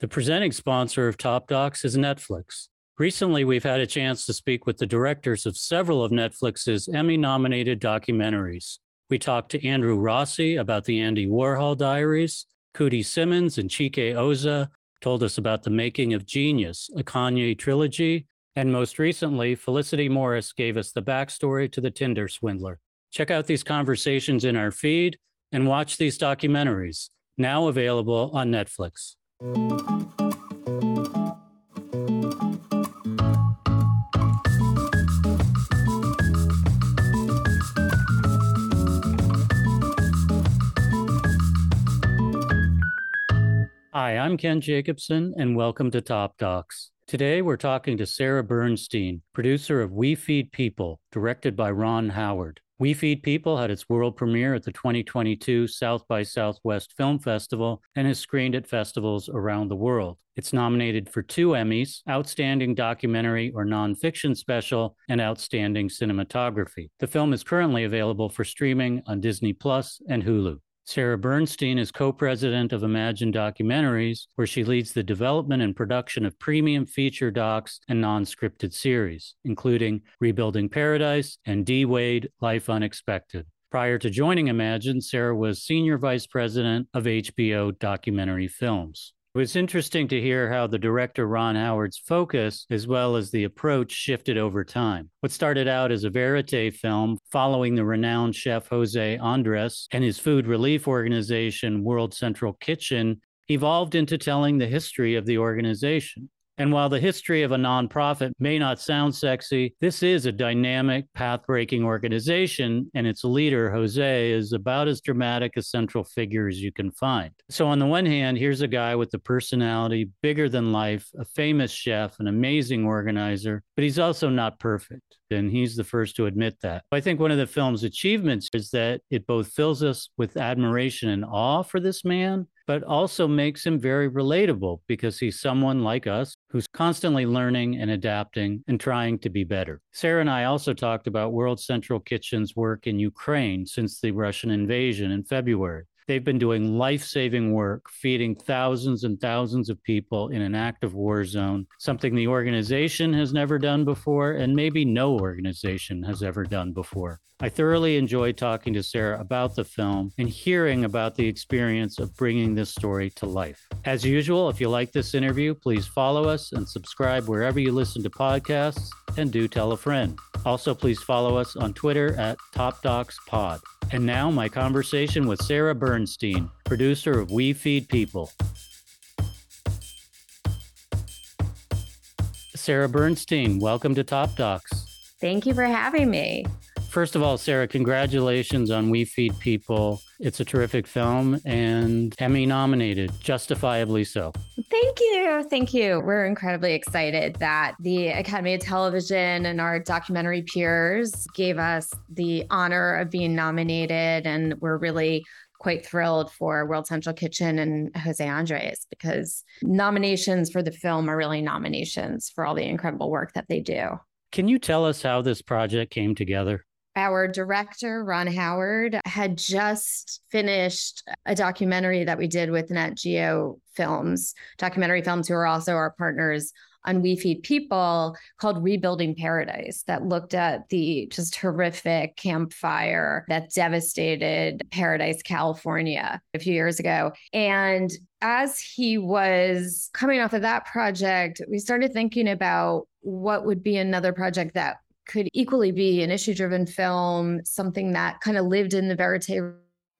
The presenting sponsor of Top Docs is Netflix. Recently, we've had a chance to speak with the directors of several of Netflix's Emmy nominated documentaries. We talked to Andrew Rossi about the Andy Warhol Diaries. Coodie Simmons and Chike Ozah told us about the making of Genius, a Kanye trilogy. And most recently, Felicity Morris gave us the backstory to the Tinder swindler. Check out these conversations in our feed and watch these documentaries, now available on Netflix. Hi, I'm Ken Jacobson, and welcome to Top Docs. Today, we're talking to Sarah Bernstein, producer of We Feed People, directed by Ron Howard. We Feed People had its world premiere at the 2022 South by Southwest Film Festival and has screened at festivals around the world. It's nominated for two Emmys Outstanding Documentary or Nonfiction Special and Outstanding Cinematography. The film is currently available for streaming on Disney Plus and Hulu. Sarah Bernstein is co president of Imagine Documentaries, where she leads the development and production of premium feature docs and non scripted series, including Rebuilding Paradise and D Wade Life Unexpected. Prior to joining Imagine, Sarah was senior vice president of HBO documentary films. It was interesting to hear how the director Ron Howard's focus, as well as the approach, shifted over time. What started out as a verite film following the renowned chef Jose Andres and his food relief organization, World Central Kitchen, evolved into telling the history of the organization. And while the history of a nonprofit may not sound sexy, this is a dynamic, path breaking organization, and its leader, Jose, is about as dramatic a central figure as you can find. So, on the one hand, here's a guy with a personality bigger than life, a famous chef, an amazing organizer, but he's also not perfect. And he's the first to admit that. I think one of the film's achievements is that it both fills us with admiration and awe for this man, but also makes him very relatable because he's someone like us who's constantly learning and adapting and trying to be better. Sarah and I also talked about World Central Kitchen's work in Ukraine since the Russian invasion in February. They've been doing life saving work, feeding thousands and thousands of people in an active war zone, something the organization has never done before, and maybe no organization has ever done before. I thoroughly enjoyed talking to Sarah about the film and hearing about the experience of bringing this story to life. As usual, if you like this interview, please follow us and subscribe wherever you listen to podcasts, and do tell a friend. Also, please follow us on Twitter at TopDocsPod. And now, my conversation with Sarah Bernstein, producer of We Feed People. Sarah Bernstein, welcome to Top Docs. Thank you for having me. First of all, Sarah, congratulations on We Feed People. It's a terrific film and Emmy nominated, justifiably so. Thank you. Thank you. We're incredibly excited that the Academy of Television and our documentary peers gave us the honor of being nominated. And we're really quite thrilled for World Central Kitchen and Jose Andres because nominations for the film are really nominations for all the incredible work that they do. Can you tell us how this project came together? Our director, Ron Howard, had just finished a documentary that we did with Nat Geo Films, documentary films, who are also our partners on We Feed People called Rebuilding Paradise that looked at the just horrific Camp Fire that devastated Paradise, California a few years ago. And as he was coming off of that project, we started thinking about what would be another project that could equally be an issue driven film, something that kind of lived in the verite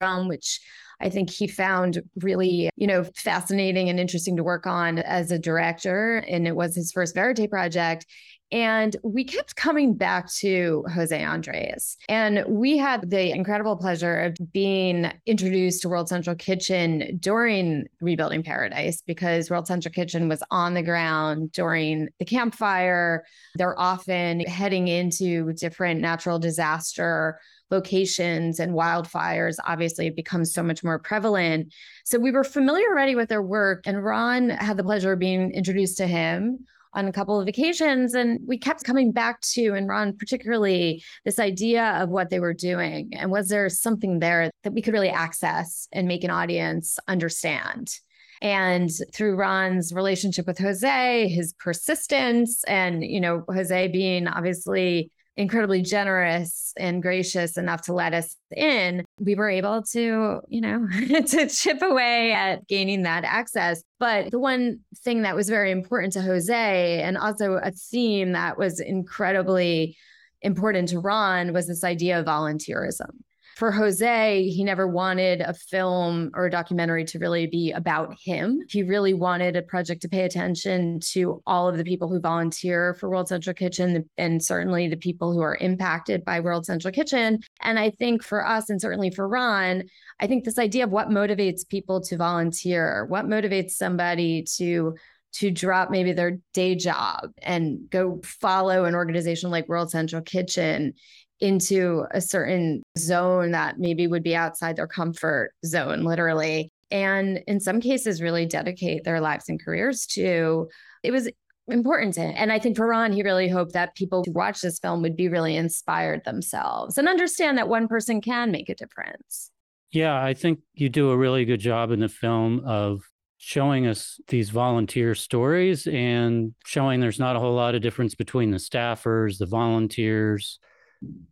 realm, which I think he found really, you know, fascinating and interesting to work on as a director. And it was his first verite project. And we kept coming back to Jose Andres. And we had the incredible pleasure of being introduced to World Central Kitchen during Rebuilding Paradise because World Central Kitchen was on the ground during the Camp Fire. They're often heading into different natural disaster locations and wildfires obviously become so much more prevalent. So we were familiar already with their work. And Ron had the pleasure of being introduced to him on a couple of occasions. And we kept coming back to, and Ron particularly, this idea of what they were doing. And was there something there that we could really access and make an audience understand? And through Ron's relationship with Jose, his persistence, and, you know, Jose being obviously incredibly generous and gracious enough to let us in, we were able to, you know, to chip away at gaining that access. But the one thing that was very important to Jose and also a theme that was incredibly important to Ron was this idea of volunteerism for Jose, he never wanted a film or a documentary to really be about him. He really wanted a project to pay attention to all of the people who volunteer for World Central Kitchen and certainly the people who are impacted by World Central Kitchen. And I think for us, and certainly for Ron, I think this idea of what motivates people to volunteer, what motivates somebody to to drop maybe their day job and go follow an organization like World Central Kitchen into a certain zone that maybe would be outside their comfort zone, literally. And in some cases, really dedicate their lives and careers to. It was important to. And I think for Ron, he really hoped that people who watch this film would be really inspired themselves and understand that one person can make a difference. Yeah, I think you do a really good job in the film of showing us these volunteer stories and showing there's not a whole lot of difference between the staffers, the volunteers,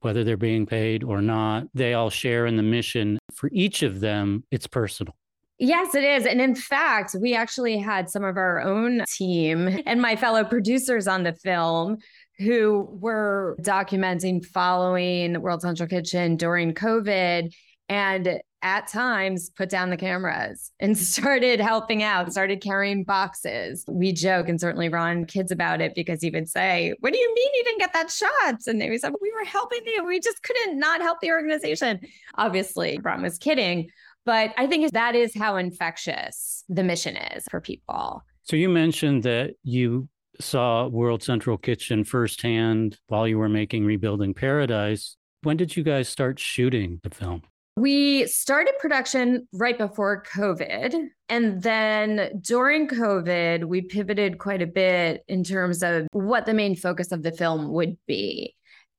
whether they're being paid or not. They all share in the mission. For each of them, it's personal. Yes, it is. And in fact, we actually had some of our own team and my fellow producers on the film who were documenting following World Central Kitchen during COVID. And at times put down the cameras and started helping out, started carrying boxes. We joke, and certainly Ron kids about it because he would say, What do you mean you didn't get that shot? And they would say, We were helping you. We just couldn't not help the organization. Obviously, Ron was kidding. But I think that is how infectious the mission is for people. So you mentioned that you saw World Central Kitchen firsthand while you were making Rebuilding Paradise. When did you guys start shooting the film? We started production right before COVID. And then during COVID, we pivoted quite a bit in terms of what the main focus of the film would be.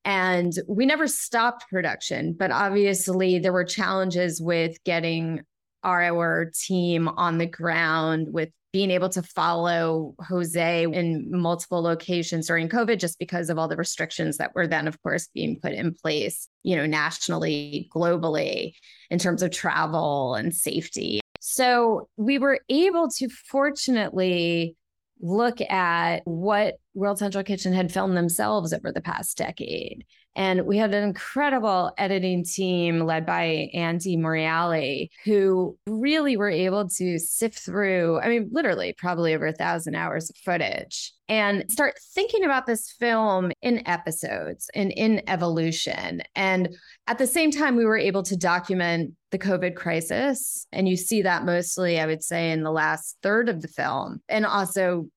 And we never stopped production, but obviously there were challenges with getting our team on the ground with being able to follow Jose in multiple locations during COVID just because of all the restrictions that were then, of course, being put in place, you know, nationally, globally, in terms of travel and safety. So we were able to fortunately look at what World Central Kitchen had filmed themselves over the past decade. And we had an incredible editing team led by Andy Moriali, who really were able to sift through, I mean, literally probably over a thousand hours of footage and start thinking about this film in episodes and in evolution. And at the same time, we were able to document the COVID crisis. And you see that mostly, I would say, in the last third of the film, and also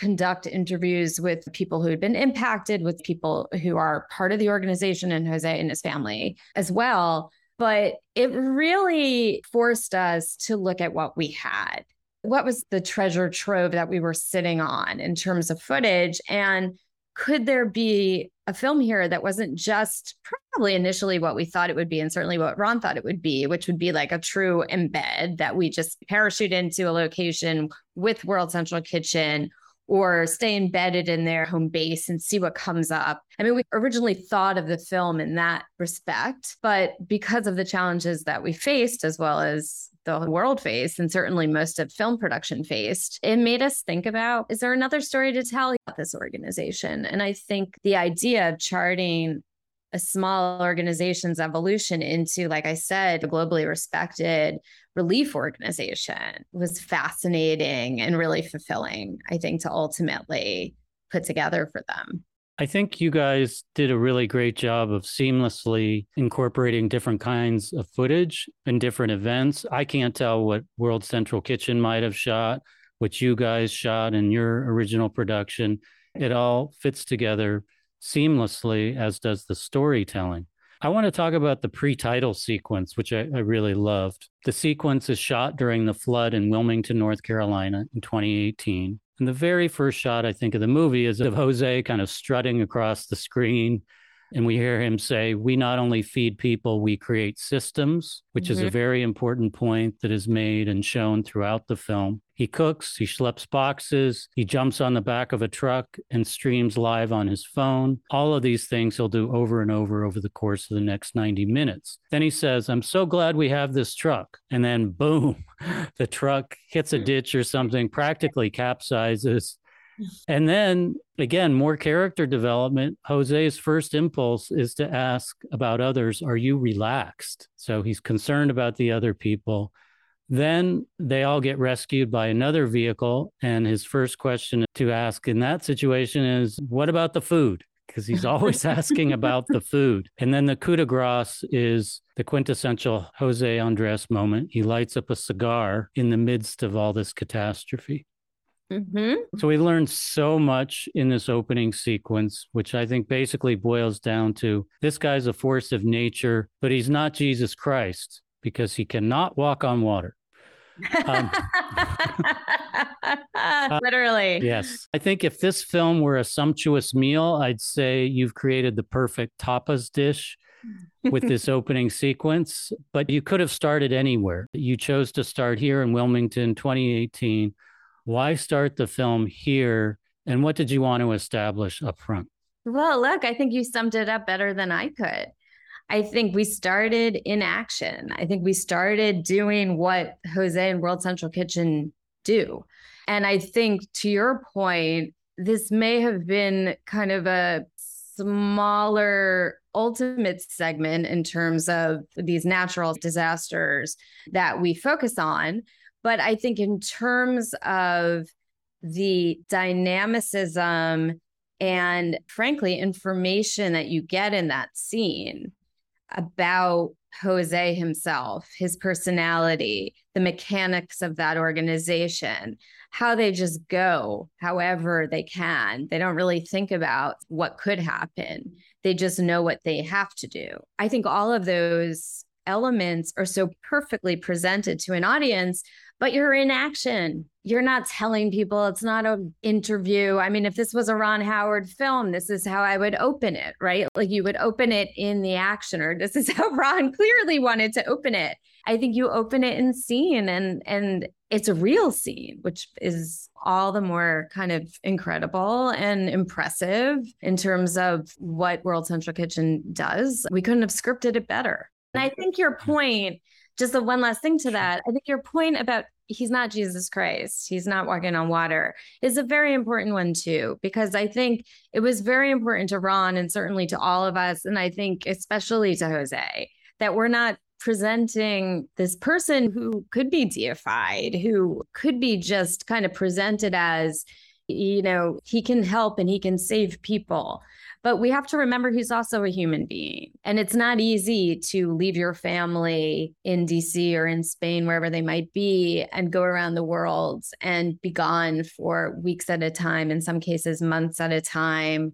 conduct interviews with people who had been impacted, with people who are part of the organization and Jose and his family as well. But it really forced us to look at what we had. What was the treasure trove that we were sitting on in terms of footage? And could there be a film here that wasn't just probably initially what we thought it would be, and certainly what Ron thought it would be, which would be like a true embed that we just parachute into a location with World Central Kitchen or stay embedded in their home base and see what comes up. I mean, we originally thought of the film in that respect, but because of the challenges that we faced, as well as the world faced, and certainly most of film production faced, it made us think about is there another story to tell about this organization? And I think the idea of charting a small organization's evolution into, like I said, a globally respected relief organization was fascinating and really fulfilling, I think, to ultimately put together for them. I think you guys did a really great job of seamlessly incorporating different kinds of footage and different events. I can't tell what World Central Kitchen might have shot, what you guys shot in your original production. It all fits together seamlessly, as does the storytelling. I want to talk about the pre title sequence, which I, I, really loved. The sequence is shot during the flood in Wilmington, North Carolina in 2018. And the very first shot, I think, of the movie is of Jose kind of strutting across the screen And we hear him say, We not only feed people, we create systems, which mm-hmm. is a mm-hmm. very important point that is made and shown throughout the film. He cooks, he schleps boxes, he jumps on the back of a truck and streams live on his phone. All of these things he'll do over and over over the course of the next 90 minutes. Then he says, I'm so glad we have this truck. And then, boom, the truck hits a ditch or something, practically capsizes. And then again, more character development. Jose's first impulse is to ask about others Are you relaxed? So he's concerned about the other people. Then they all get rescued by another vehicle. And his first question to ask in that situation is, What about the food? Because he's always asking about the food. And then the coup de grace is the quintessential Jose Andres moment. He lights up a cigar in the midst of all this catastrophe. Mm-hmm. So we learned so much in this opening sequence, which I think basically boils down to this guy's a force of nature, but he's not Jesus Christ because he cannot walk on water. Um, Literally. Uh, yes. I think if this film were a sumptuous meal, I'd say you've created the perfect tapas dish with this opening sequence, but you could have started anywhere. You chose to start here in Wilmington 2018. Why start the film here? And what did you want to establish up front? Well, look, I think you summed it up better than I could. I think we started in action. I think we started doing what Jose and World Central Kitchen do. And I think to your point, this may have been kind of a smaller ultimate segment in terms of these natural disasters that we focus on. But I think in terms of the dynamicism and frankly, information that you get in that scene, about Jose himself, his personality, the mechanics of that organization, how they just go however they can. They don't really think about what could happen, they just know what they have to do. I think all of those elements are so perfectly presented to an audience but you're in action. You're not telling people it's not an interview. I mean, if this was a Ron Howard film, this is how I would open it, right? Like you would open it in the action, or this is how Ron clearly wanted to open it. I think you open it in scene and and it's a real scene, which is all the more kind of incredible and impressive in terms of what World Central Kitchen does. We couldn't have scripted it better. And I think your point just the one last thing to that, I think your point about he's not Jesus Christ, he's not walking on water is a very important one too, because I think it was very important to Ron and certainly to all of us. And I think especially to Jose that we're not presenting this person who could be deified, who could be just kind of presented as, you know, he can help and he can save people. But we have to remember he's also a human being. And it's not easy to leave your family in DC or in Spain, wherever they might be, and go around the world and be gone for weeks at a time, in some cases, months at a time.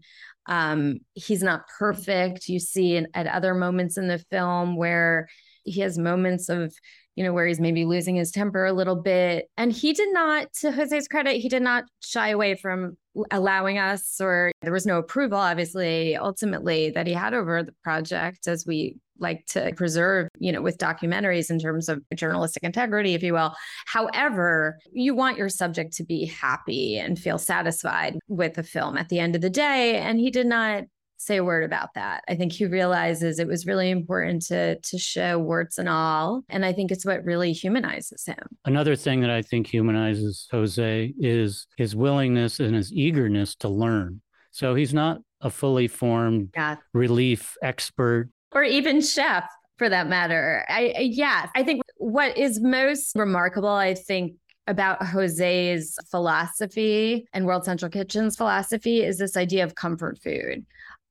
Um, he's not perfect. You see in, at other moments in the film where he has moments of you know, where he's maybe losing his temper a little bit. And he did not, to Jose's credit, he did not shy away from allowing us, or there was no approval, obviously, ultimately, that he had over the project, as we like to preserve, you know, with documentaries in terms of journalistic integrity, if you will. However, you want your subject to be happy and feel satisfied with the film at the end of the day. And he did not say a word about that. I think he realizes it was really important to to show warts and all, and I think it's what really humanizes him. Another thing that I think humanizes Jose is his willingness and his eagerness to learn. So he's not a fully formed yeah. relief expert or even chef for that matter. I, I yes, I think what is most remarkable, I think about Jose's philosophy and World Central Kitchen's philosophy is this idea of comfort food.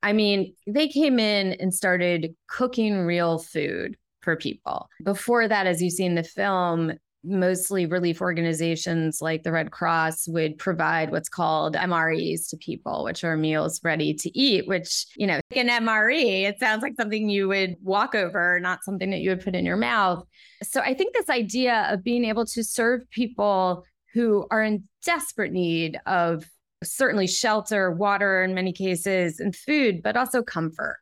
I mean, they came in and started cooking real food for people. Before that, as you see in the film, mostly relief organizations like the Red Cross would provide what's called MREs to people, which are meals ready to eat, which, you know, an MRE, it sounds like something you would walk over, not something that you would put in your mouth. So I think this idea of being able to serve people who are in desperate need of certainly shelter, water in many cases, and food, but also comfort.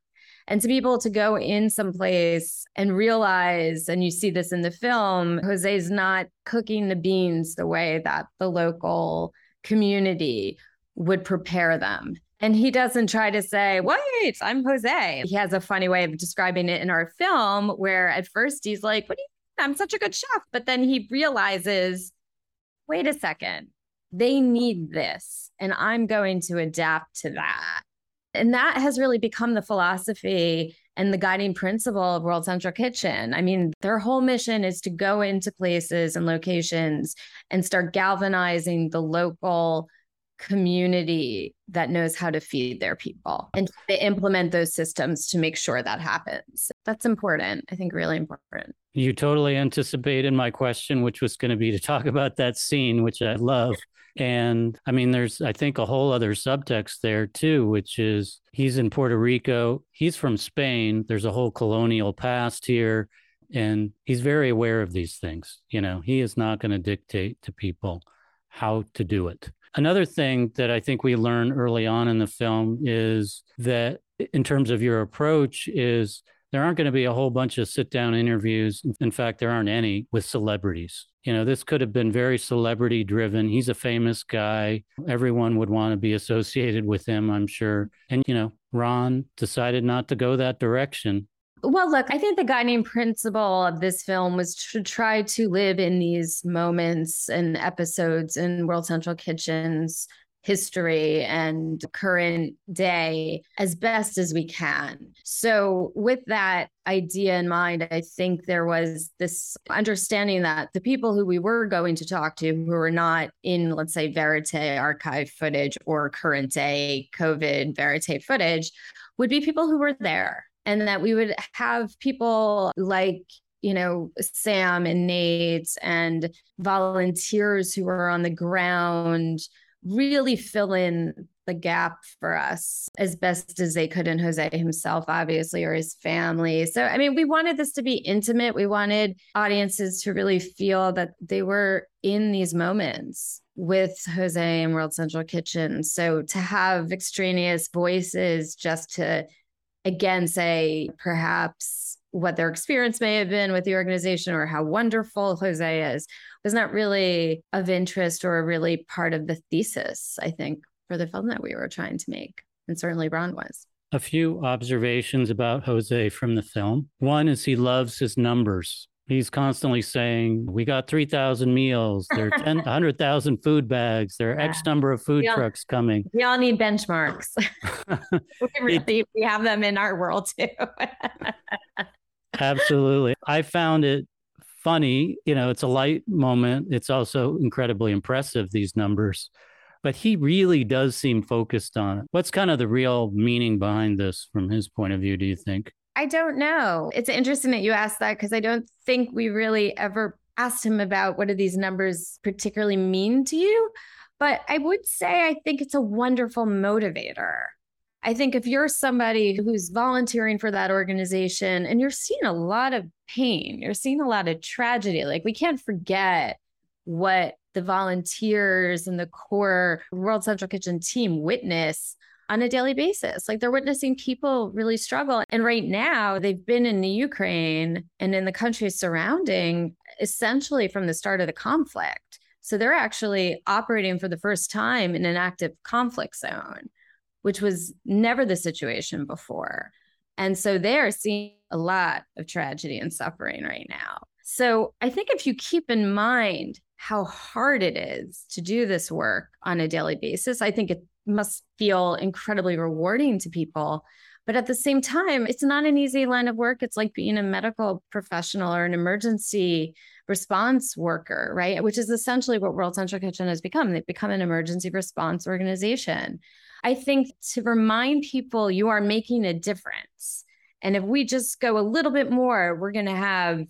And to be able to go in someplace and realize, and you see this in the film, Jose's not cooking the beans the way that the local community would prepare them. And he doesn't try to say, wait, I'm Jose. He has a funny way of describing it in our film where at first he's like, what do you mean? I'm such a good chef. But then he realizes, wait a second, they need this. And I'm going to adapt to that. And that has really become the philosophy and the guiding principle of World Central Kitchen. I mean, their whole mission is to go into places and locations and start galvanizing the local community that knows how to feed their people and to implement those systems to make sure that happens. That's important. I think really important. You totally anticipated my question, which was going to be to talk about that scene, which I love. And I mean, there's, I think, a whole other subtext there too, which is he's in Puerto Rico. He's from Spain. There's a whole colonial past here. And he's very aware of these things. You know, he is not going to dictate to people how to do it. Another thing that I think we learn early on in the film is that, in terms of your approach, is there aren't going to be a whole bunch of sit down interviews. In fact, there aren't any with celebrities. You know, this could have been very celebrity driven. He's a famous guy. Everyone would want to be associated with him, I'm sure. And, you know, Ron decided not to go that direction. Well, look, I think the guiding principle of this film was to try to live in these moments and episodes in World Central Kitchen's history and current day as best as we can. So, with that idea in mind, I think there was this understanding that the people who we were going to talk to who were not in, let's say, verite archive footage or current day COVID verite footage would be people who were there and that we would have people like you know sam and nate and volunteers who are on the ground really fill in the gap for us as best as they could and jose himself obviously or his family. So i mean we wanted this to be intimate. We wanted audiences to really feel that they were in these moments with jose and world central kitchen. So to have extraneous voices just to again say perhaps what their experience may have been with the organization or how wonderful Jose is was not really of interest or really part of the thesis, I think, for the film that we were trying to make. And certainly Ron was. A few observations about Jose from the film. One is he loves his numbers. He's constantly saying, We got 3,000 meals. There are 10, 100,000 food bags. There are yeah. X number of food all, trucks coming. We all need benchmarks. we, really, it, we have them in our world too. absolutely. I found it funny. You know, it's a light moment. It's also incredibly impressive, these numbers. But he really does seem focused on it. What's kind of the real meaning behind this from his point of view, do you think? I don't know. It's interesting that you asked that because I don't think we really ever asked him about what do these numbers particularly mean to you. But I would say I think it's a wonderful motivator. I think if you're somebody who's volunteering for that organization and you're seeing a lot of pain, you're seeing a lot of tragedy, like we can't forget what the volunteers and the core World Central Kitchen team witness on a daily basis. Like they're witnessing people really struggle. And right now, they've been in the Ukraine and in the countries surrounding essentially from the start of the conflict. So they're actually operating for the first time in an active conflict zone, which was never the situation before. And so they're seeing a lot of tragedy and suffering right now. So I think if you keep in mind how hard it is to do this work on a daily basis, I think it must feel incredibly rewarding to people. But at the same time, it's not an easy line of work. It's like being a medical professional or an emergency response worker, right? Which is essentially what World Central Kitchen has become. They've become an emergency response organization. I think to remind people you are making a difference. And if we just go a little bit more, we're going to have,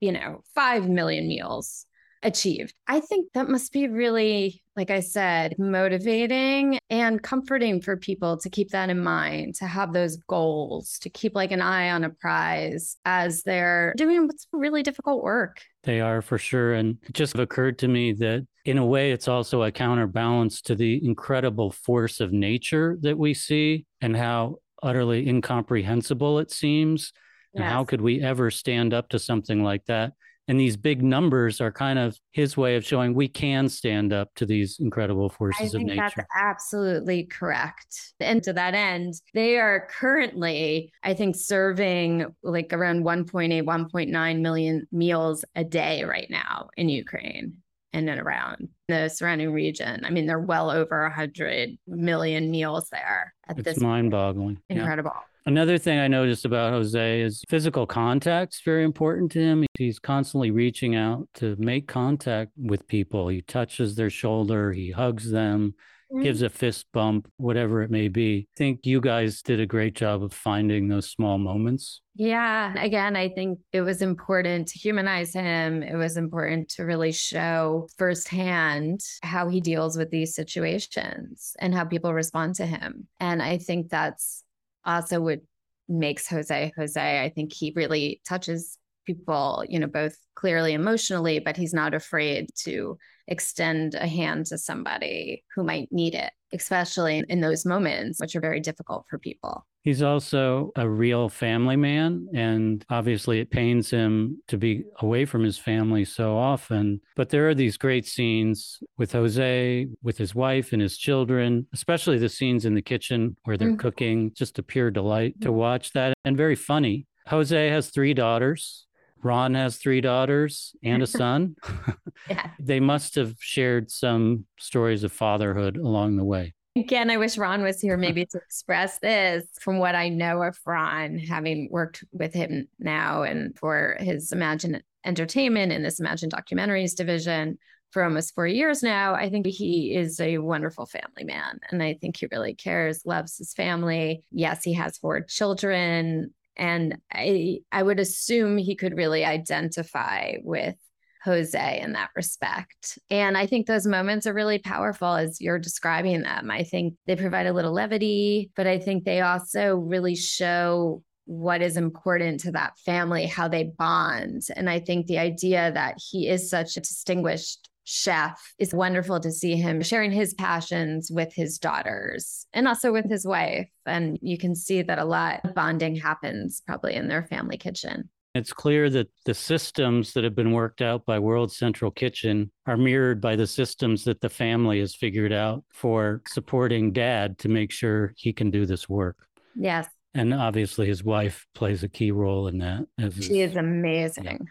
you know, 5 million meals achieved. I think that must be really, like I said, motivating and comforting for people to keep that in mind, to have those goals, to keep like an eye on a prize as they're doing what's really difficult work. They are for sure. And it just occurred to me that in a way, it's also a counterbalance to the incredible force of nature that we see and how utterly incomprehensible, it seems. And how could we ever stand up to something like that? And these big numbers are kind of his way of showing we can stand up to these incredible forces of think that's nature. absolutely correct. And to that end, they are currently, I think, serving like around 1.8, 1.9 million meals a day right now in Ukraine and around the surrounding region. I mean, they're well over 100 million meals there at It's this mind boggling. Yeah. incredible. Another thing I noticed about Jose is physical contact's very important to him. He's constantly reaching out to make contact with people. He touches their shoulder, he hugs them, gives mm-hmm. a fist bump, whatever it may be. I think you guys did a great job of finding those small moments. Yeah. Again, I think it was important to humanize him. It was important to really show firsthand how he deals with these situations and how people respond to him. And I think that's also what makes Jose Jose. I think he really touches people, you know, both clearly emotionally, but he's not afraid to extend a hand to somebody who might need it, especially in those moments, which are very difficult for people. He's also a real family man, and obviously it pains him to be away from his family so often. But there are these great scenes with Jose, with his wife and his children, especially the scenes in the kitchen where they're Mhm. cooking. Just a pure delight to watch that and very funny. Jose has three daughters. Ron has three daughters and a son. Yeah. they must have shared some stories of fatherhood along the way. Again, I wish Ron was here maybe to express this. From what I know of Ron, having worked with him now and for his Imagine Entertainment and this Imagine Documentaries division for almost four years now, I think he is a wonderful family man. And I think he really cares, loves his family. Yes, he has four children. And I, I would assume he could really identify with Jose in that respect. And I think those moments are really powerful as you're describing them. I think they provide a little levity, but I think they also really show what is important to that family, how they bond. And I think the idea that he is such a distinguished chef is wonderful to see him sharing his passions with his daughters and also with his wife. And you can see that a lot of bonding happens probably in their family kitchen. It's clear that the systems that have been worked out by World Central Kitchen are mirrored by the systems that the family has figured out for supporting dad to make sure he can do this work. Yes, And obviously, his wife plays a key role in that. As she is amazing.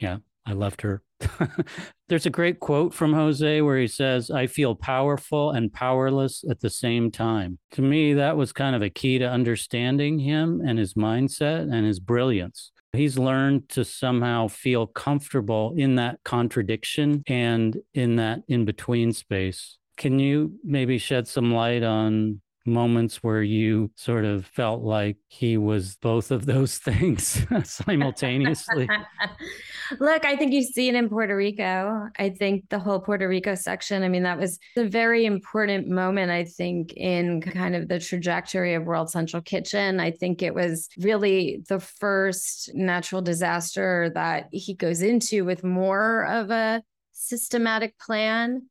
Yeah. I loved her. There's a great quote from Jose where he says, I feel powerful and powerless at the same time. To me, that was kind of a key to understanding him and his mindset and his brilliance. He's learned to somehow feel comfortable in that contradiction and in that in between space. Can you maybe shed some light on moments where you sort of felt like he was both of those things simultaneously? Look, I think you see it in Puerto Rico. I think the whole Puerto Rico section, I mean, that was a very important moment, I think, in kind of the trajectory of World Central Kitchen. I think it was really the first natural disaster that he goes into with more of a systematic plan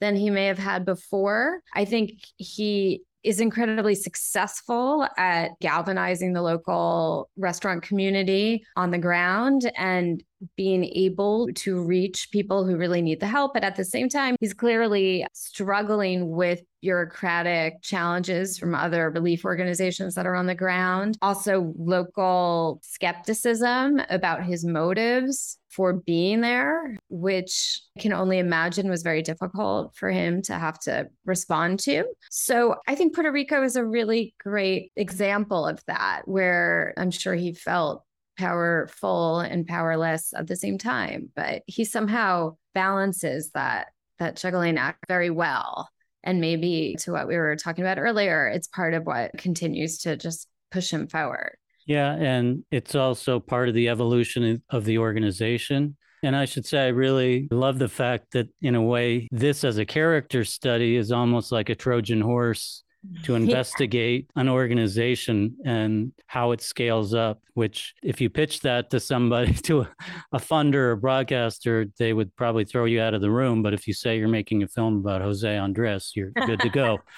than he may have had before. I think he is incredibly successful at galvanizing the local restaurant community on the ground and being able to reach people who really need the help. But at the same time, he's clearly struggling with bureaucratic challenges from other relief organizations that are on the ground. Also, local skepticism about his motives for being there, which I can only imagine was very difficult for him to have to respond to. So I think Puerto Rico is a really great example of that, where I'm sure he felt powerful and powerless at the same time, but he somehow balances that that juggling act very well. And maybe to what we were talking about earlier, it's part of what continues to just push him forward. Yeah, and it's also part of the evolution of the organization. And I should say, I really love the fact that, in a way, this as a character study is almost like a Trojan horse to investigate an organization and how it scales up. Which, if you pitch that to somebody, to a, funder or broadcaster, they would probably throw you out of the room. But if you say you're making a film about Jose Andres, you're good to go.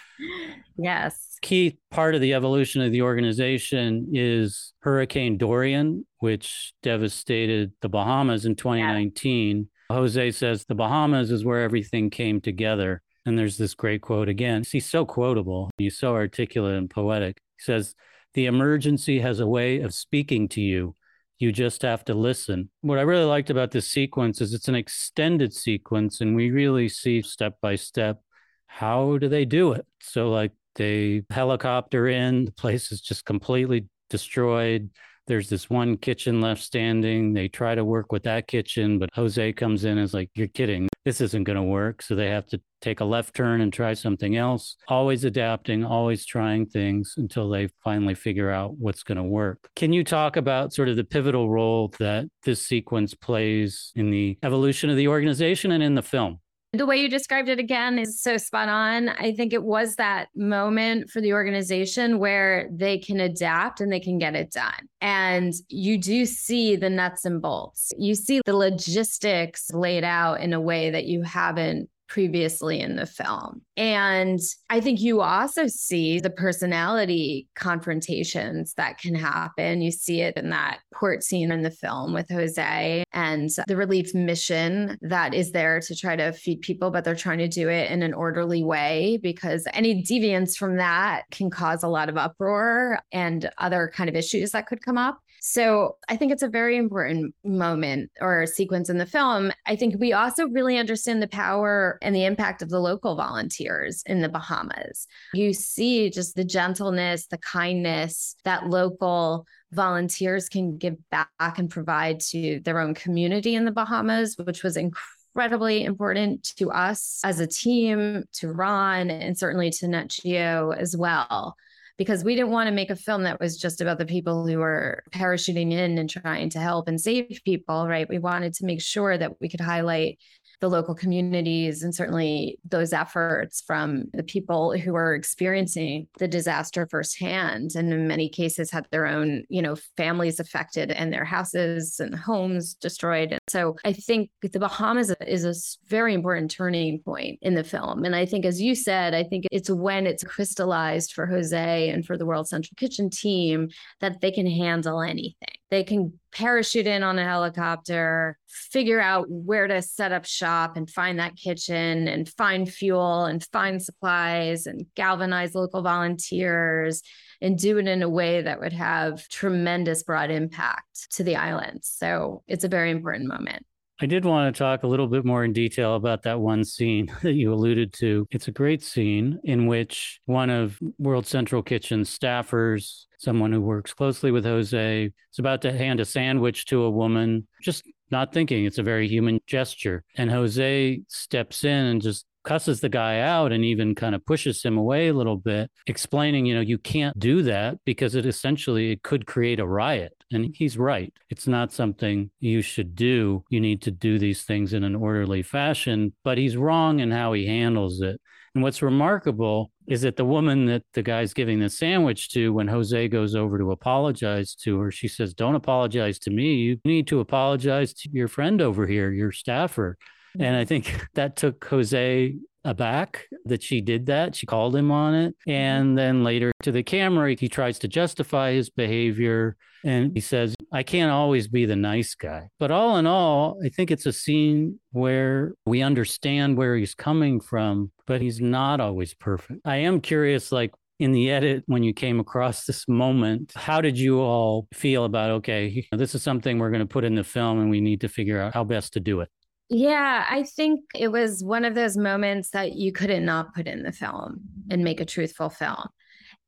Yes. Key part of the evolution of the organization is Hurricane Dorian, which devastated the Bahamas in 2019. Yeah. Jose says the Bahamas is where everything came together. And there's this great quote again. He's so quotable. He's so articulate and poetic. He says, The emergency has a way of speaking to you. You just have to listen. What I really liked about this sequence is it's an extended sequence, and we really see step by step how do they do it. So, like, they helicopter in, the place is just completely destroyed. There's this one kitchen left standing. They try to work with that kitchen, but Jose comes in and is like, You're kidding. This isn't going to work. So they have to take a left turn and try something else, always adapting, always trying things until they finally figure out what's going to work. Can you talk about sort of the pivotal role that this sequence plays in the evolution of the organization and in the film? The way you described it again is so spot on. I think it was that moment for the organization where they can adapt and they can get it done. And you do see the nuts and bolts. You see the logistics laid out in a way that you haven't previously in the film. And I think you also see the personality confrontations that can happen. You see it in that port scene in the film with Jose and the relief mission that is there to try to feed people, but they're trying to do it in an orderly way because any deviance from that can cause a lot of uproar and other kind of issues that could come up. So I think it's a very important moment or sequence in the film. I think we also really understand the power and the impact of the local volunteers in the Bahamas. You see just the gentleness, the kindness that local volunteers can give back and provide to their own community in the Bahamas, which was incredibly important to us as a team, to Ron, and certainly to Nat Geo as well because we didn't want to make a film that was just about the people who were parachuting in and trying to help and save people, right? We wanted to make sure that we could highlight the local communities and certainly those efforts from the people who are experiencing the disaster firsthand. And in many cases had their own you know families affected and their houses and homes destroyed. And so i think the bahamas is a very important turning point in the film. And i think as you said i think it's when it's crystallized for jose and for the world central kitchen team that they can handle anything they can parachute in on a helicopter, figure out where to set up shop and find that kitchen and find fuel and find supplies and galvanize local volunteers and do it in a way that would have tremendous broad impact to the islands. So it's a very important moment. I did want to talk a little bit more in detail about that one scene that you alluded to. It's a great scene in which one of World Central Kitchen staffers, someone who works closely with Jose, is about to hand a sandwich to a woman, just not thinking it's a very human gesture. And Jose steps in and just cusses the guy out and even kind of pushes him away a little bit explaining you know you can't do that because it essentially it could create a riot. And he's right. It's not something you should do. You need to do these things in an orderly fashion. But he's wrong in how he handles it. And what's remarkable is that the woman that the guy's giving the sandwich to, when Jose goes over to apologize to her, she says, Don't apologize to me. You need to apologize to your friend over here, your staffer. And I think that took Jose aback that she did that. She called him on it. Mm-hmm. And then later to the camera, he tries to justify his behavior. And he says, I can't always be the nice guy. But all in all, I think it's a scene where we understand where he's coming from, but he's not always perfect. I am curious, like, in the edit when you came across this moment how did you all feel about okay this is something we're going to put in the film and we need to figure out how best to do it yeah, I think it was one of those moments that you couldn't not put in the film and make a truthful film.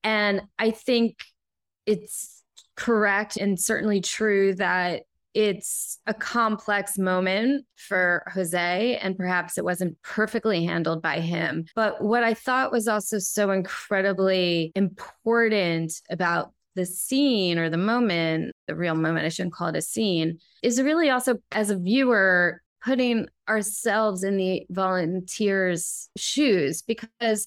And I think it's correct and certainly true that it's a complex moment for Jose, and perhaps it wasn't perfectly handled by him. But what I thought was also so incredibly important about the scene or the moment, the real moment, I shouldn't call it a scene, is really also as a viewer putting ourselves in the volunteers' shoes because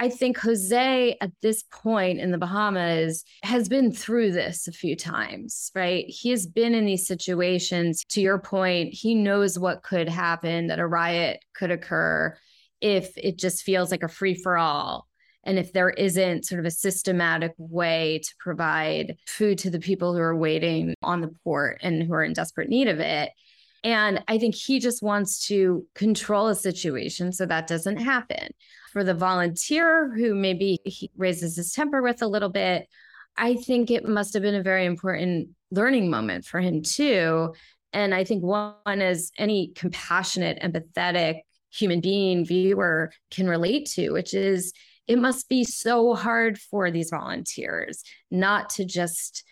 I think Jose at this point in the Bahamas has been through this a few times, right? He has been in these situations. To your point, he knows what could happen, that a riot could occur if it just feels like a free for all And if there isn't sort of a systematic way to provide food to the people who are waiting on the port and who are in desperate need of it. And I think he just wants to control a situation so that doesn't happen. For the volunteer who maybe he raises his temper with a little bit, I think it must have been a very important learning moment for him too. And I think one is any compassionate, empathetic human being viewer can relate to, which is it must be so hard for these volunteers not to just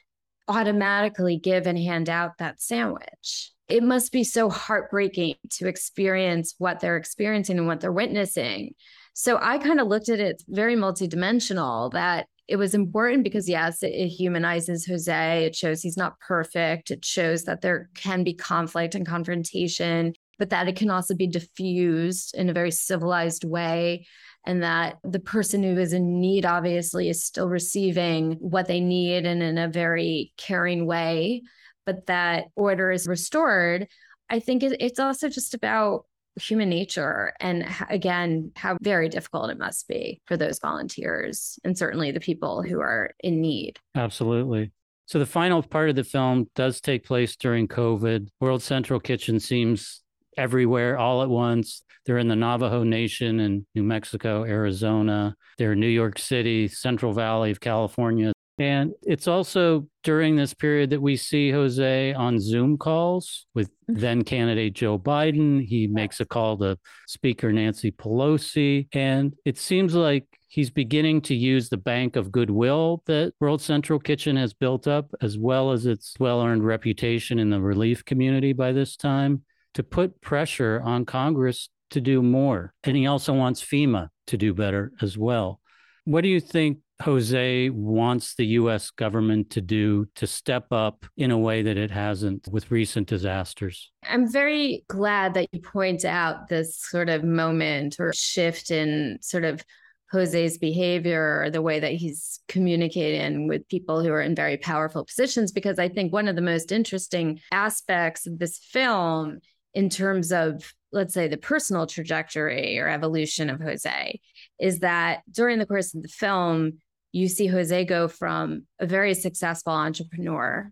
automatically give and hand out that sandwich. It must be so heartbreaking to experience what they're experiencing and what they're witnessing. So I kind of looked at it very multidimensional that it was important because yes it, it, humanizes jose. It shows he's not perfect. It shows that there can be conflict and confrontation but that it can also be diffused in a very civilized way and that the person who is in need obviously is still receiving what they need and in a very caring way but that order is restored i think it's also just about human nature and again how very difficult it must be for those volunteers and certainly the people who are in need. Absolutely. So the final part of the film does take place during covid. World central kitchen seems everywhere all at once. They're in the navajo nation in new mexico arizona. They're in new york city central valley of california and it's also during this period that we see Jose on Zoom calls with mm-hmm. then candidate Joe Biden. He makes a call to Speaker Nancy Pelosi. And it seems like he's beginning to use the bank of goodwill that World Central Kitchen has built up, as well as its well earned reputation in the relief community by this time, to put pressure on Congress to do more. And he also wants FEMA to do better as well. What do you think Jose wants the US government to do to step up in a way that it hasn't with recent disasters? I'm very glad that you point out this sort of moment or shift in sort of Jose's behavior or the way that he's communicating with people who are in very powerful positions, because I think one of the most interesting aspects of this film, in terms of, let's say, the personal trajectory or evolution of Jose, is that during the course of the film, you see Jose go from a very successful entrepreneur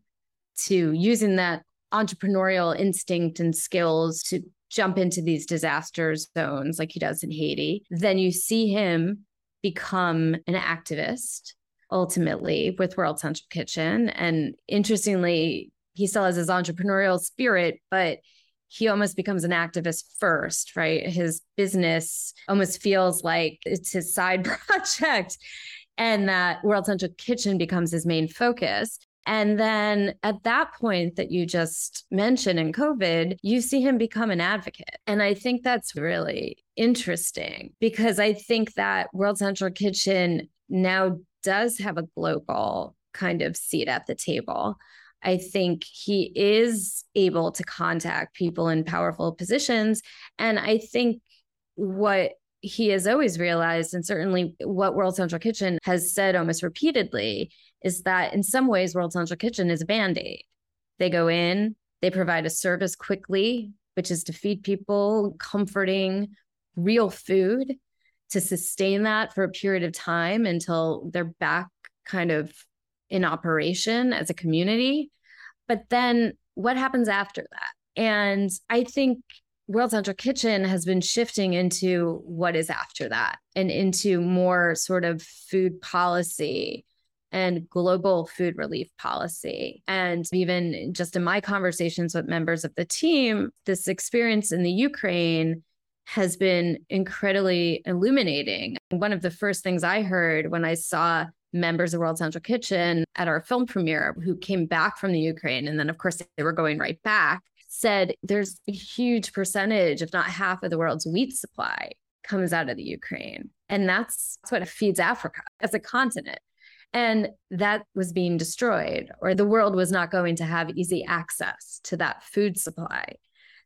to using that entrepreneurial instinct and skills to jump into these disaster zones like he does in Haiti. Then you see him become an activist ultimately with World Central Kitchen. And interestingly, he still has his entrepreneurial spirit, but he almost becomes an activist first, right? His business almost feels like it's his side project and that World Central Kitchen becomes his main focus. And then at that point that you just mentioned in COVID, you see him become an advocate. And I think that's really interesting because I think that World Central Kitchen now does have a global kind of seat at the table. I think he is able to contact people in powerful positions. And I think what he has always realized, and certainly what World Central Kitchen has said almost repeatedly, is that in some ways, World Central Kitchen is a band aid. They go in, they provide a service quickly, which is to feed people comforting, real food to sustain that for a period of time until they're back kind of in operation as a community. But then what happens after that? And I think World Central Kitchen has been shifting into what is after that and into more sort of food policy and global food relief policy. And even just in my conversations with members of the team, this experience in the Ukraine has been incredibly illuminating. One of the first things I heard when I saw members of World Central Kitchen at our film premiere who came back from the Ukraine, and then, of course, they were going right back said there's a huge percentage, if not half of the world's wheat supply comes out of the Ukraine. And that's, that's what feeds Africa as a continent. And that was being destroyed, or the world was not going to have easy access to that food supply.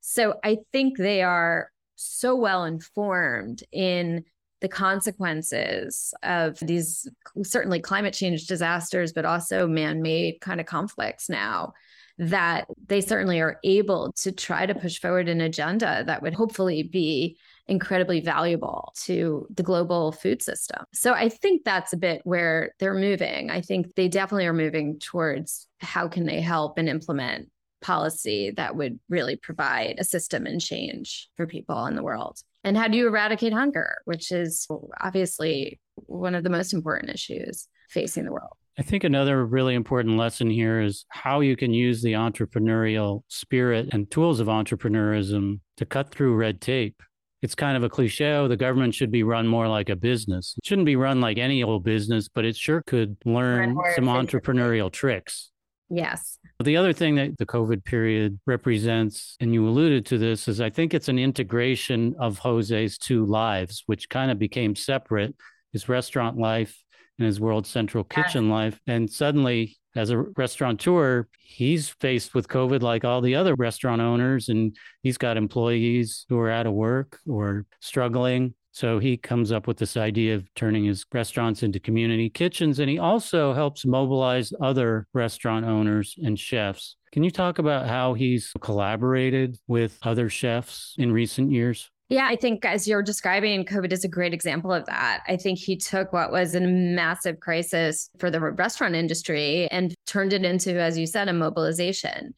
So I think they are so well informed in the consequences of these certainly climate change disasters, but also man made kind of conflicts now that they certainly are able to try to push forward an agenda that would hopefully be incredibly valuable to the global food system. So I think that's a bit where they're moving. I think they definitely are moving towards how can they help and implement policy that would really provide a system and change for people in the world. And how do you eradicate hunger, which is obviously one of the most important issues facing the world. I think another really important lesson here is how you can use the entrepreneurial spirit and tools of entrepreneurism to cut through red tape. It's kind of a cliche. Oh, the government should be run more like a business. It shouldn't be run like any old business, but it sure could learn some entrepreneurial tricks. Yes. The other thing that the COVID period represents, and you alluded to this, is I think it's an integration of Jose's two lives, which kind of became separate his restaurant life and his world central kitchen life. And suddenly, as a restaurateur, he's faced with COVID like all the other restaurant owners, and he's got employees who are out of work or struggling. So he comes up with this idea of turning his restaurants into community kitchens. And he also helps mobilize other restaurant owners and chefs. Can you talk about how he's collaborated with other chefs in recent years? Yeah, I think as you're describing, COVID is a great example of that. I think he took what was a massive crisis for the restaurant industry and turned it into, as you said, a mobilization,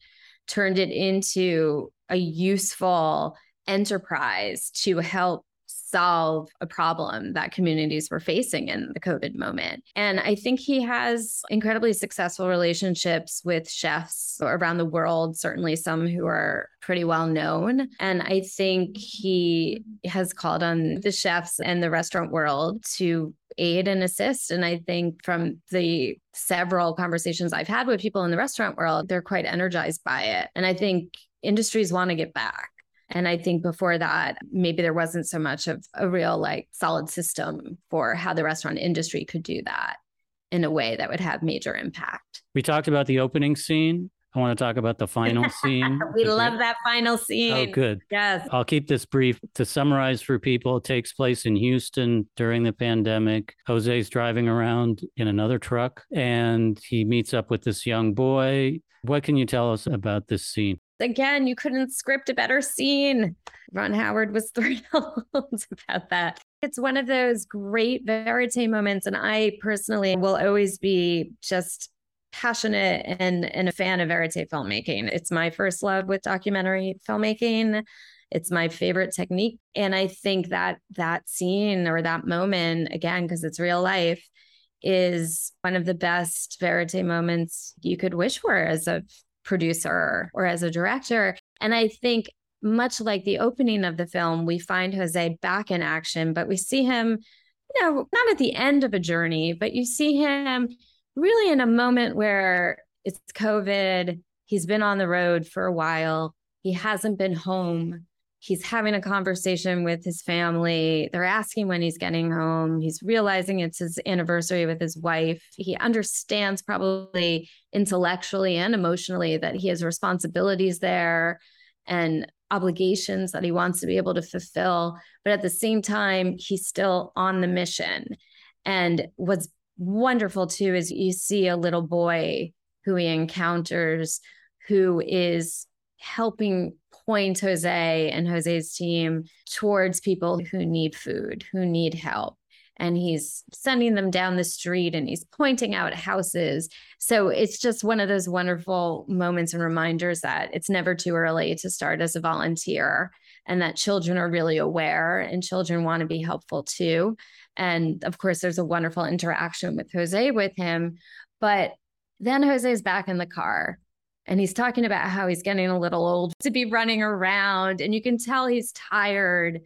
turned it into a useful enterprise to help solve a problem that communities were facing in the COVID moment. And I think he has incredibly successful relationships with chefs around the world, certainly some who are pretty well known. And I think he has called on the chefs and the restaurant world to aid and assist. And I think from the several conversations I've had with people in the restaurant world, they're quite energized by it. And I think industries want to get back. And I think before that, maybe there wasn't so much of a real like solid system for how the restaurant industry could do that in a way that would have major impact. We talked about the opening scene. I want to talk about the final scene. we love that final oh, scene. Oh, good. Yes. I'll keep this brief to summarize for people. It takes place in Houston during the pandemic. Jose's driving around in another truck and he meets up with this young boy. What can you tell us about this scene? Again, you couldn't script a better scene. Ron Howard was thrilled about that. It's one of those great verite moments. And I personally will always be just passionate and, and a fan of verite filmmaking. It's my first love with documentary filmmaking. It's my favorite technique. And I think that that scene or that moment, again, because it's real life, is one of the best verite moments you could wish for as a producer or as a director. And I think much like the opening of the film, we find Jose back in action, but we see him, you know, not at the end of a journey, but you see him really in a moment where it's COVID. He's been on the road for a while. He hasn't been home he's having a conversation with his family. They're asking when he's getting home. He's realizing it's his anniversary with his wife. He understands probably intellectually and emotionally that he has responsibilities there and obligations that he wants to be able to fulfill. But at the same time, he's still on the mission. And what's wonderful too is you see a little boy who he encounters who is helping point Jose and Jose's team towards people who need food, who need help. And he's sending them down the street and he's pointing out houses. So it's just one of those wonderful moments and reminders that it's never too early to start as a volunteer and that children are really aware and children want to be helpful too. And of course, there's a wonderful interaction with Jose with him. But then Jose's back in the car and he's talking about how he's getting a little old to be running around and you can tell he's tired.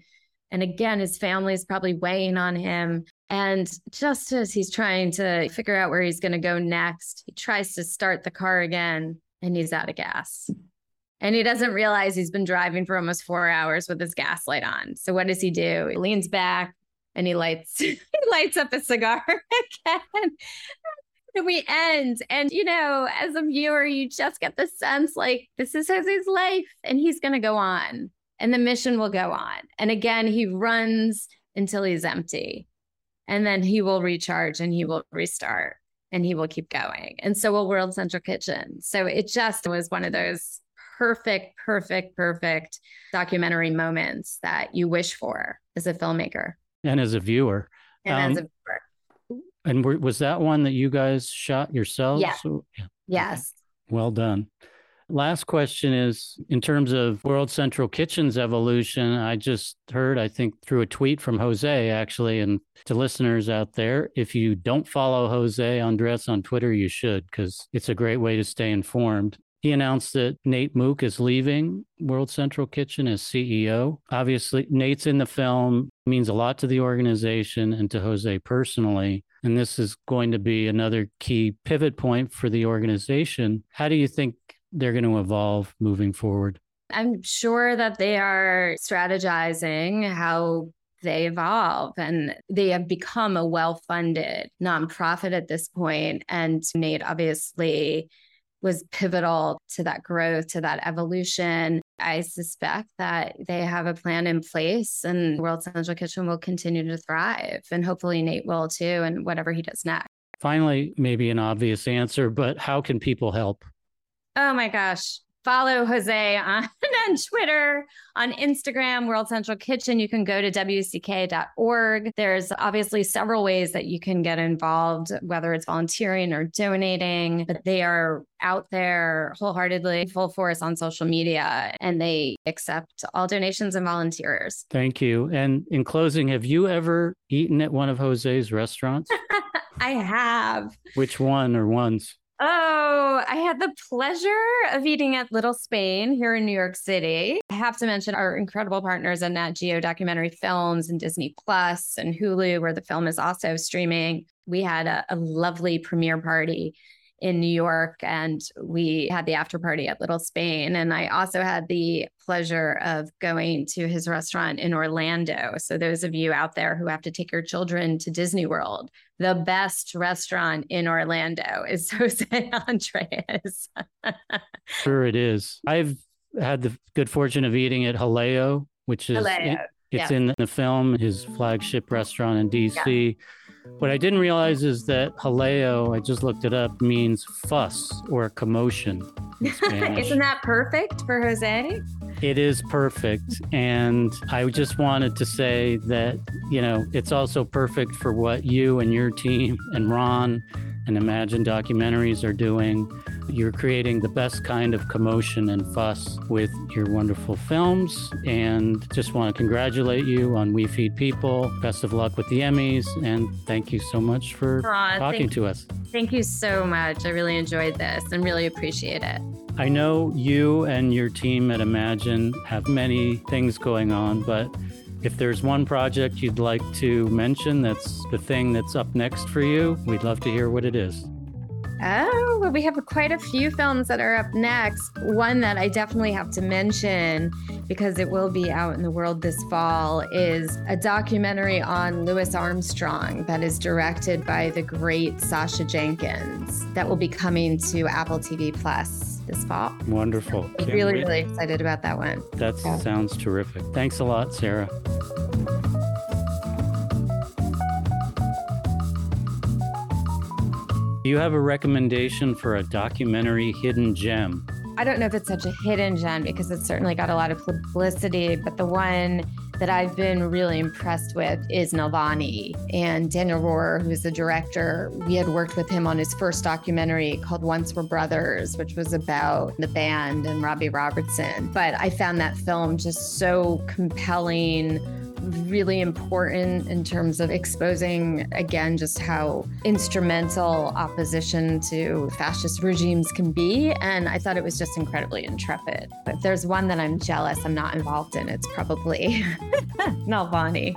And again his family is probably weighing on him. And just as he's trying to figure out where he's going to go next he tries to start the car again and he's out of gas. And he doesn't realize he's been driving for almost four hours with his gas light on. So what does he do? He leans back and he lights he lights up a cigar again we end. And, you know, as a viewer, you just get the sense like this is Jose's life and he's going to go on and the mission will go on. And again, he runs until he's empty and then he will recharge and he will restart and he will keep going. And so will World Central Kitchen. So it just was one of those perfect, perfect, perfect documentary moments that you wish for as a filmmaker and as a viewer. and Um, as a viewer. And were, was that one that you guys shot yourselves? Yeah. So- Yes. Well done. Last question is in terms of World Central Kitchen's evolution, I just heard, I think, through a tweet from Jose, actually, and to listeners out there, if you don't follow Jose Andres on Twitter, you should, because it's a great way to stay informed. He announced that Nate Mook is leaving World Central Kitchen as CEO. Obviously, Nate's in the film, means a lot to the organization and to Jose personally. And this is going to be another key pivot point for the organization. How do you think they're going to evolve moving forward? I'm sure that they are strategizing how they evolve and they have become a well funded nonprofit at this point. And Nate obviously was pivotal to that growth, to that evolution. I suspect that they have a plan in place and World Central Kitchen will continue to thrive. And hopefully Nate will too, and whatever he does next. Finally, maybe an obvious answer, but how can people help? Oh my gosh. Follow Jose on, on Twitter, on Instagram, World Central Kitchen. You can go to wck.org. There's obviously several ways that you can get involved, whether it's volunteering or donating, but they are out there wholeheartedly, full force on social media, and they accept all donations and volunteers. Thank you. And in closing, have you ever eaten at one of Jose's restaurants? I have. Which one or ones? Oh, I had the pleasure of eating at Little Spain here in New York City. I have to mention our incredible partners in Nat Geo Documentary Films and Disney Plus and Hulu, where the film is also streaming. We had a, a lovely premiere party in New York and we had the after party at Little Spain. And I also had the pleasure of going to his restaurant in Orlando. So, those of you out there who have to take your children to Disney World, the best restaurant in Orlando is Jose Andres. Sure, it is. I've had the good fortune of eating at Jaleo, which is Jaleo, it's yeah. in the film, his flagship restaurant in DC. What I didn't realize is that Jaleo, I just looked it up, means fuss or commotion. Isn't that perfect for Jose? It is perfect. And I just wanted to say that, you know, it's also perfect for what you and your team and Ron and Imagine Documentaries are doing. You're creating the best kind of commotion and fuss with your wonderful films. And just want to congratulate you on We Feed People. Best of luck with the Emmys. And thank you so much for Aw, talking thank- to us. Thank you so much. I really enjoyed this and really appreciate it. I know you and your team at Imagine have many things going on, but if there's one project you'd like to mention that's the thing that's up next for you, we'd love to hear what it is. Oh, well, we have quite a few films that are up next. One that I definitely have to mention because it will be out in the world this fall is a documentary on Louis Armstrong that is directed by the great Sacha Jenkins that will be coming to Apple TV Plus this fall. Wonderful. I'm really, wait. really excited about that one. That Yeah. sounds terrific. Thanks a lot, Sarah. Do you have a recommendation for a documentary hidden gem? I don't know if it's such a hidden gem because it's certainly got a lot of publicity, but the one that I've been really impressed with is Navalny. And Daniel Roher, who's the director, we had worked with him on his first documentary called Once Were Brothers, which was about the band and Robbie Robertson. But I found that film just so compelling really important in terms of exposing again just how instrumental opposition to fascist regimes can be. And i thought it was just incredibly intrepid. But if there's one that i'm jealous i'm not involved in. It's probably Navalny